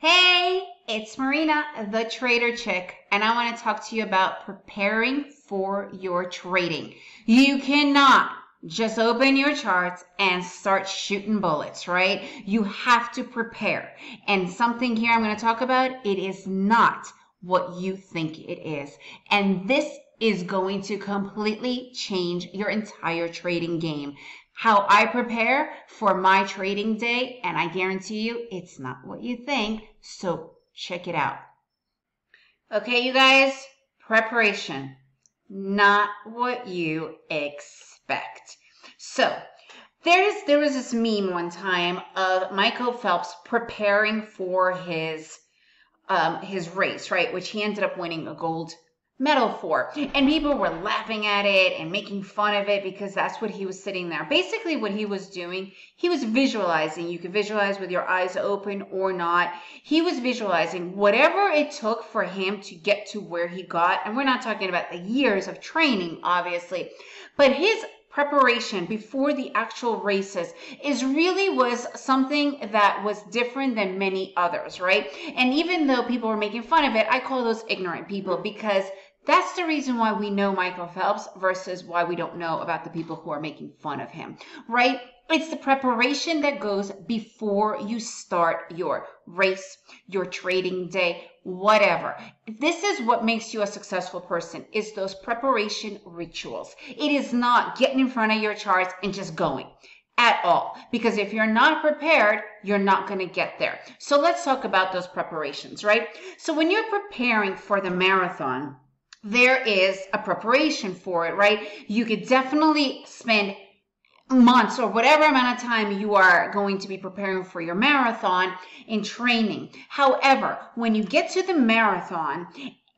Hey, it's Marina, the Trader Chick, and I want to talk to you about preparing for your trading. You cannot just open your charts and start shooting bullets, right? You have to prepare. And something here I'm going to talk about, it is not what you think it is. And this is going to completely change your entire trading game how I prepare for my trading day, and I guarantee you it's not what you think. So check it out. Okay, you guys, preparation, not what you expect. So there's there was this meme one time of Michael Phelps preparing for his um, his race, right, which he ended up winning a gold medal for. And people were laughing at it and making fun of it because that's what he was sitting there. Basically, what he was doing, he was visualizing. You could visualize with your eyes open or not. He was visualizing whatever it took for him to get to where he got. And we're not talking about the years of training, obviously, but his preparation before the actual races is really was something that was different than many others, right? And even though people were making fun of it, I call those ignorant people because that's the reason why we know Michael Phelps versus why we don't know about the people who are making fun of him, right? It's the preparation that goes before you start your race, your trading day, whatever. This is what makes you a successful person is those preparation rituals. It is not getting in front of your charts and just going at all. Because if you're not prepared, you're not going to get there. So let's talk about those preparations, right? So when you're preparing for the marathon, there is a preparation for it, right? You could definitely spend months or whatever amount of time you are going to be preparing for your marathon in training. However, when you get to the marathon,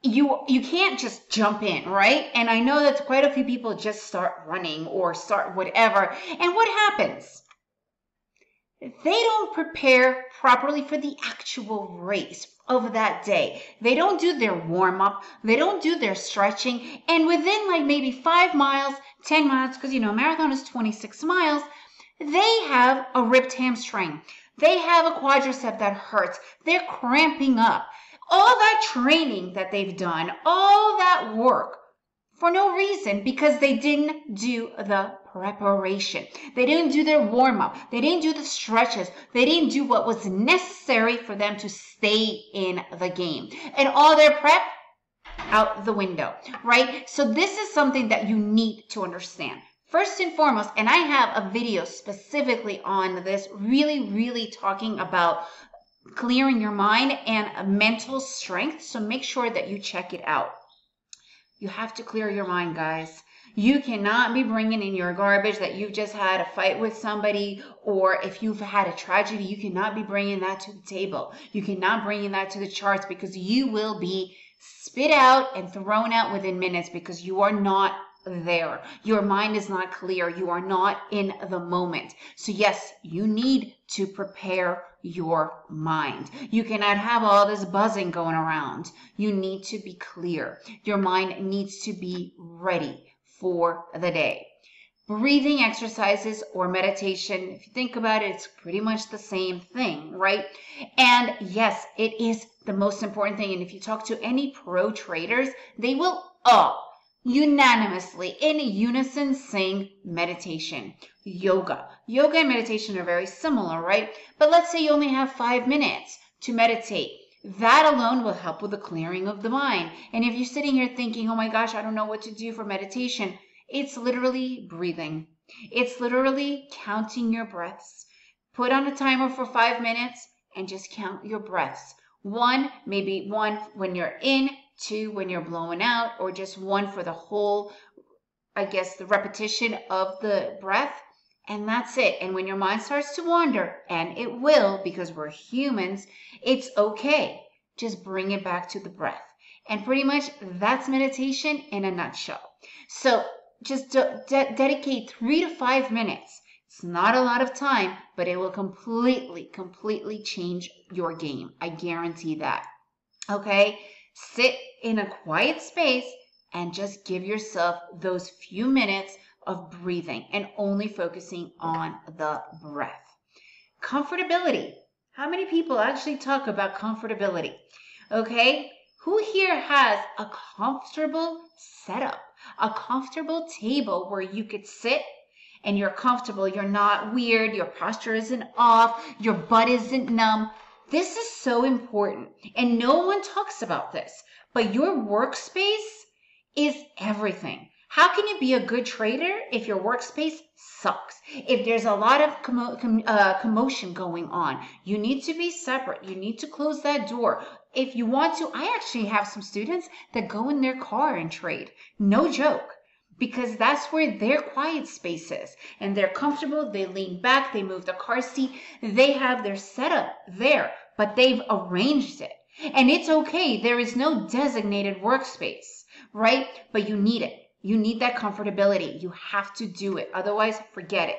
you you can't just jump in, right? And I know that quite a few people just start running or start whatever. And what happens? They don't prepare properly for the actual race, of that day. They don't do their warm up, they don't do their stretching, and within like maybe five miles, 10 miles, because you know, marathon is 26 miles, they have a ripped hamstring. They have a quadricep that hurts. They're cramping up. All that training that they've done, all that work for no reason because they didn't do the preparation. They didn't do their warm up. They didn't do the stretches. They didn't do what was necessary for them to stay in the game. And all their prep out the window, right? So this is something that you need to understand. First and foremost, and I have a video specifically on this, really, really talking about clearing your mind and mental strength. So make sure that you check it out. You have to clear your mind, guys. You cannot be bringing in your garbage that you've just had a fight with somebody, or if you've had a tragedy, you cannot be bringing that to the table. You cannot bring that to the charts because you will be spit out and thrown out within minutes because you are not there. Your mind is not clear. You are not in the moment. So yes, you need to prepare your mind. You cannot have all this buzzing going around. You need to be clear. Your mind needs to be ready for the day. Breathing exercises or meditation, if you think about it, it's pretty much the same thing, right? And yes, it is the most important thing. And if you talk to any pro traders, they will all unanimously in unison saying meditation, yoga. Yoga and meditation are very similar, right? But let's say you only have five minutes to meditate. That alone will help with the clearing of the mind. And if you're sitting here thinking, oh my gosh, I don't know what to do for meditation, it's literally breathing. It's literally counting your breaths. Put on a timer for five minutes and just count your breaths. One, maybe one when you're in, two when you're blowing out, or just one for the whole, I guess, the repetition of the breath. And that's it. And when your mind starts to wander, and it will because we're humans, it's okay. Just bring it back to the breath. And pretty much that's meditation in a nutshell. So just de- de- dedicate three to five minutes. It's not a lot of time, but it will completely, completely change your game. I guarantee that. Okay? Sit in a quiet space and just give yourself those few minutes of breathing and only focusing on the breath. Comfortability. How many people actually talk about comfortability? Okay, who here has a comfortable setup, a comfortable table where you could sit and you're comfortable, you're not weird, your posture isn't off, your butt isn't numb. This is so important, and no one talks about this, but your workspace is everything. How can you be a good trader if your workspace sucks? If there's a lot of commo- com- uh, commotion going on, you need to be separate. You need to close that door. If you want to, I actually have some students that go in their car and trade. No joke. Because that's where their quiet space is. And they're comfortable. They lean back. They move the car seat. They have their setup there, but they've arranged it. And it's okay. There is no designated workspace, right? But you need it. You need that comfortability. You have to do it. Otherwise, forget it.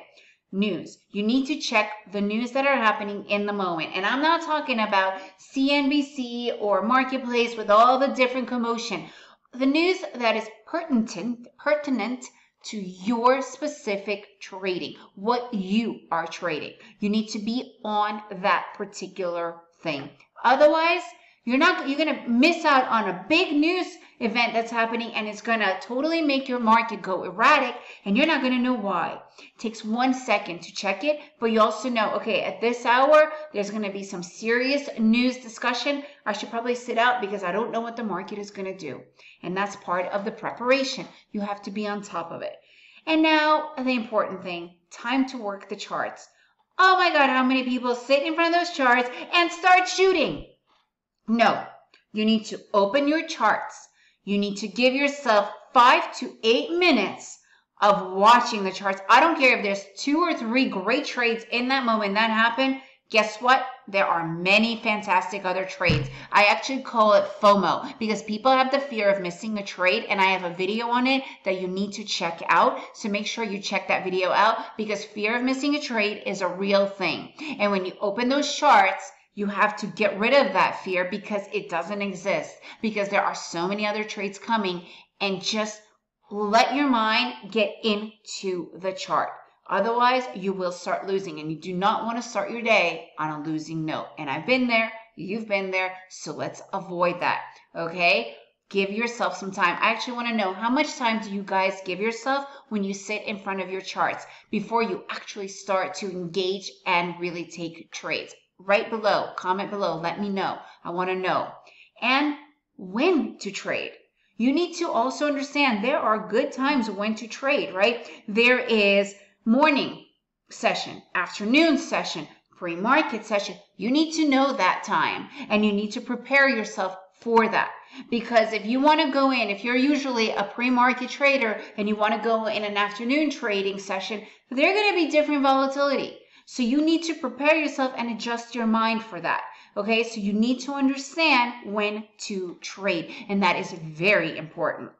News. You need to check the news that are happening in the moment. And I'm not talking about CNBC or Marketplace with all the different commotion. The news that is pertinent, pertinent to your specific trading, what you are trading. You need to be on that particular thing. Otherwise, you're not you're going to miss out on a big news event that's happening and it's going to totally make your market go erratic and you're not going to know why. It takes 1 second to check it, but you also know, okay, at this hour there's going to be some serious news discussion. I should probably sit out because I don't know what the market is going to do. And that's part of the preparation. You have to be on top of it. And now the important thing, time to work the charts. Oh my god, how many people sit in front of those charts and start shooting? No, you need to open your charts. You need to give yourself five to eight minutes of watching the charts. I don't care if there's two or three great trades in that moment that happen. Guess what? There are many fantastic other trades. I actually call it FOMO because people have the fear of missing a trade, and I have a video on it that you need to check out. So make sure you check that video out because fear of missing a trade is a real thing. And when you open those charts, you have to get rid of that fear because it doesn't exist, because there are so many other trades coming, and just let your mind get into the chart. Otherwise, you will start losing, and you do not want to start your day on a losing note. And I've been there, you've been there, so let's avoid that. Okay? Give yourself some time. I actually want to know how much time do you guys give yourself when you sit in front of your charts before you actually start to engage and really take trades? Write below, comment below, let me know. I want to know. And when to trade. You need to also understand there are good times when to trade, right? There is morning session, afternoon session, pre market session. You need to know that time and you need to prepare yourself for that. Because if you want to go in, if you're usually a pre market trader and you want to go in an afternoon trading session, they're going to be different volatility. So you need to prepare yourself and adjust your mind for that. Okay, so you need to understand when to trade, and that is very important.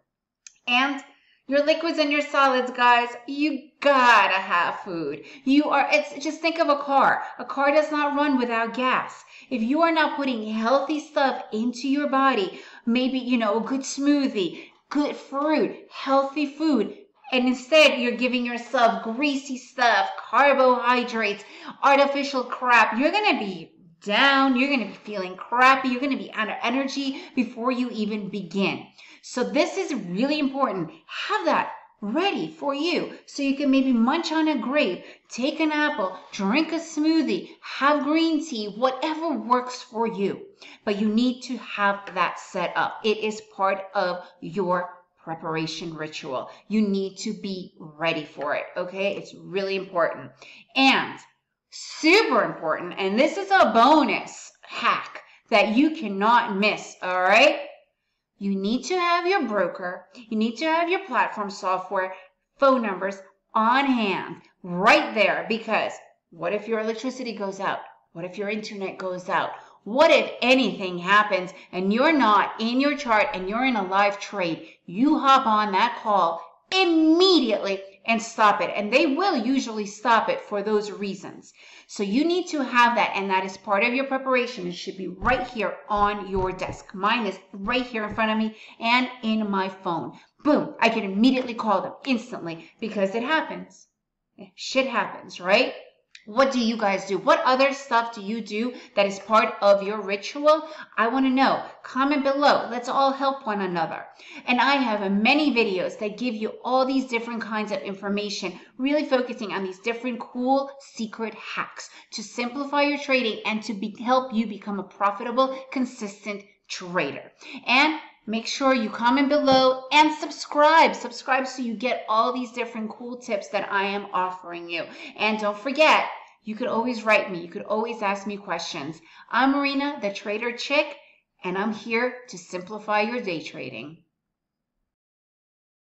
And your liquids and your solids, guys, you gotta have food. You are, it's just think of a car. A car does not run without gas. If you are not putting healthy stuff into your body, maybe, you know, a good smoothie, good fruit, healthy food, and instead you're giving yourself greasy stuff, carbohydrates, artificial crap, you're going to be down. You're going to be feeling crappy. You're going to be out of energy before you even begin. So this is really important. Have that ready for you so you can maybe munch on a grape, take an apple, drink a smoothie, have green tea, whatever works for you. But you need to have that set up. It is part of your preparation ritual. You need to be ready for it. Okay. It's really important. And super important, and this is a bonus hack that you cannot miss. All right. You need to have your broker, you need to have your platform software, phone numbers on hand right there because what if your electricity goes out? What if your internet goes out? What if anything happens and you're not in your chart and you're in a live trade? You hop on that call immediately and stop it. And they will usually stop it for those reasons. So you need to have that. And that is part of your preparation. It should be right here on your desk. Mine is right here in front of me and in my phone. Boom. I can immediately call them instantly because it happens. Shit happens, right? What do you guys do? What other stuff do you do that is part of your ritual? I want to know. Comment below. Let's all help one another. And I have many videos that give you all these different kinds of information, really focusing on these different cool secret hacks to simplify your trading and to be, help you become a profitable, consistent trader. And Make sure you comment below and subscribe. Subscribe so you get all these different cool tips that I am offering you. And don't forget, you could always write me. You could always ask me questions. I'm Marina, the Trader Chick, and I'm here to simplify your day trading.